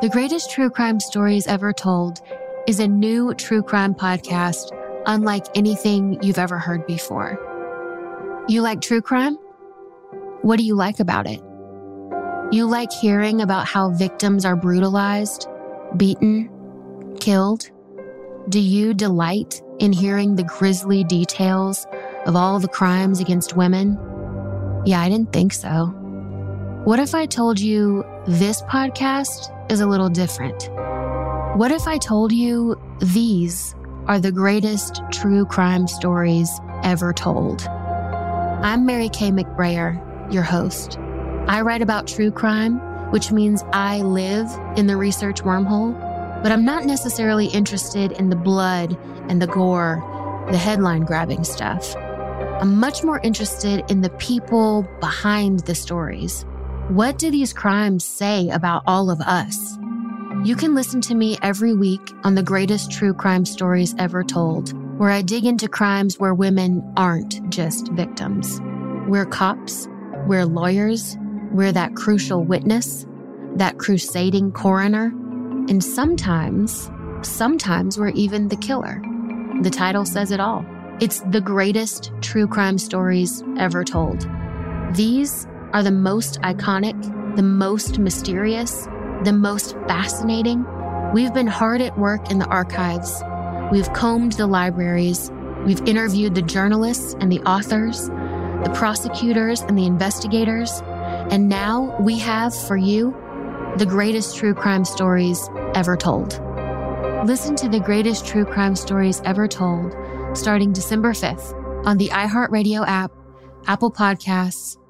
The Greatest True Crime Stories Ever Told is a new true crime podcast unlike anything you've ever heard before. You like true crime? What do you like about it? You like hearing about how victims are brutalized, beaten, killed? Do you delight in hearing the grisly details of all the crimes against women? Yeah, I didn't think so. What if I told you this podcast is a little different? What if I told you these are the greatest true crime stories ever told? I'm Mary Kay McBrayer, your host. I write about true crime, which means I live in the research wormhole, but I'm not necessarily interested in the blood and the gore, the headline grabbing stuff. I'm much more interested in the people behind the stories. What do these crimes say about all of us? You can listen to me every week on the greatest true crime stories ever told, where I dig into crimes where women aren't just victims. We're cops, we're lawyers, we're that crucial witness, that crusading coroner, and sometimes, sometimes we're even the killer. The title says it all. It's the greatest true crime stories ever told. These are the most iconic, the most mysterious, the most fascinating. We've been hard at work in the archives. We've combed the libraries. We've interviewed the journalists and the authors, the prosecutors and the investigators. And now we have for you the greatest true crime stories ever told. Listen to the greatest true crime stories ever told starting December 5th on the iHeartRadio app, Apple Podcasts,